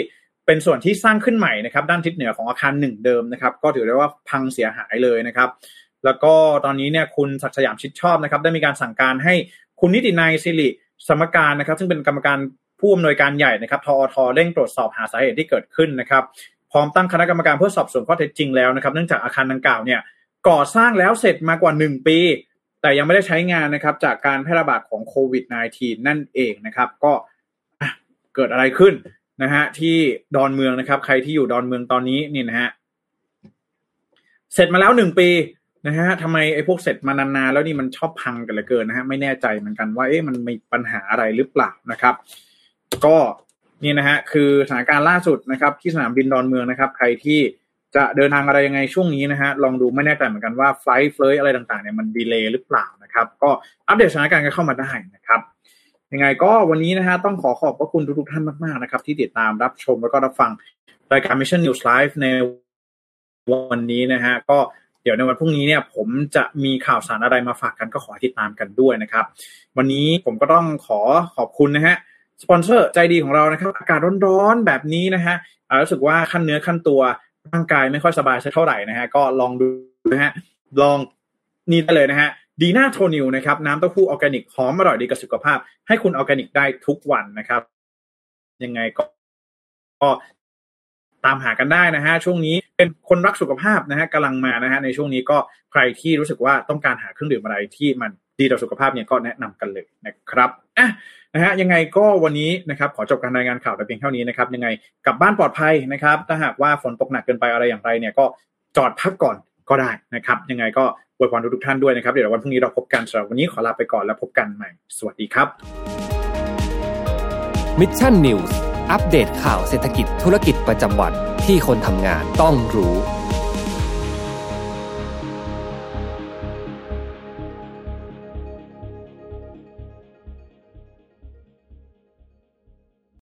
เป็นส่วนที่สร้างขึ้นใหม่นะครับด้านทิศเหนือของอาคารหนึ่งเดิมนะครับก็ถือได้ว่าพังเสียหายเลยนะครับ แล้วก็ตอนนี้เนี่ยคุณศักสยามชิดชอบนะครับ ได้มีการสั่งการให้คุณนิตินายสิริสมการนะครับ ซึ่งเป็นกรรมการผู้อำนวยการใหญ่นะครับทอทเร่งตรวจสอบหาสาเหตุที่เกิดขึ้นนะครับ พร้อมตั้งคณะกรรมการเพื่อสอบสวนข้อเท็จจริงแล้วนะครับ เนื่องจากอาคารดังกล่าวเนี่ย ก่อสร้างแล้วเสร็จมากว่า 1 ปี แต่ยังไม่ได้ใช้งานนะครับจากการแพร่ระบาดของโควิด -19 นั่นเองนะครับ ก็เกิดอะไรขึ้นนะฮะที่ดอนเมืองนะครับ ใครที่อยู่ดอนเมืองตอนนี้นี่นะฮะเสร็จมาแล้วหนึ่งปีนะฮะทำไมไอ้พวกเสร็จมานานๆแล้วนี่มันชอบพังกันเหลือเกินนะฮะไม่แน่ใจเหมือนกันว่าเอ๊ะมันมีปัญหาอะไรหรือเปล่านะครับ ก็นี่นะฮะคือสถานการณ์ล่าสุดนะครับ ที่สนามบินดอนเมืองนะครับ ใครที่ จะเดินทางอะไรยังไงช่วงนี้นะฮะลองดูไม่แน่ใจเหมือนกันว่าไฟล์เฟลอะไรต่างๆเนี่ยมันดีเลย์หรือเปล่านะครับ ก็อัปเดตสถานการณ์กันเข้ามาได้นะครับยังไงก็วันนี้นะฮะต้องขอขอบพระคุณทุกๆท่านมากๆนะครับ ที่ติดตามรับชมแล้วก็รับฟังรายการ Mission News Live ในวันนี้นะฮะก็เดี๋ยวในวันพรุ่งนี้เนี่ยผมจะมีข่าวสารอะไรมาฝากกันก็ขอติดตามกันด้วยนะครับ วันนี้ผมก็ต้องขอขอบคุณนะฮะสปอนเซอร์ใจดีของเรานะครับ อากาศร้อนๆแบบนี้นะฮะรู้สึกว่าครั่นเนื้อครั่นตัว ร่างกายไม่ค่อยสบายสักเท่าไหร่นะฮะก็ลองดูนะฮะลองนี่ได้เลยนะฮะดีน่า Tonew นะครับน้ำเต้าหู้ออร์แกนิกหอมอร่อยดีกับสุขภาพ ให้คุณออร์แกนิกได้ทุกวันนะครับ ยังไงก็ก็ตามหากันได้นะฮะช่วงนี้เป็นคนรักสุขภาพนะฮะกำลังมานะฮะในช่วงนี้ก็ใครที่รู้สึกว่าต้องการหาเครื่องดื่มอะไรที่มัน ดีต่อสุขภาพเนี่ยก็แนะนำกันเลยนะครับอะนะฮะยังไงก็วันนี้นะครับขอจบการรายงานข่าวแต่เพียงเท่านี้นะครับยังไงกลับบ้านปลอดภัยนะครับ ถ้าหากว่าฝนตกหนักเกินไปอะไรอย่างไรเนี่ยก็จอดพักก่อนก็ได้นะครับ ยังไงก็อวยพรทุกท่านด้วยนะครับ เดี๋ยววันพรุ่งนี้เราพบกันสำหรับวันนี้ขอลาไปก่อนแล้วพบกันใหม่ สวัสดีครับ Mission News อัปเดตข่าวเศรษฐกิจธุรกิจประจำวันที่คนทำงานต้องรู้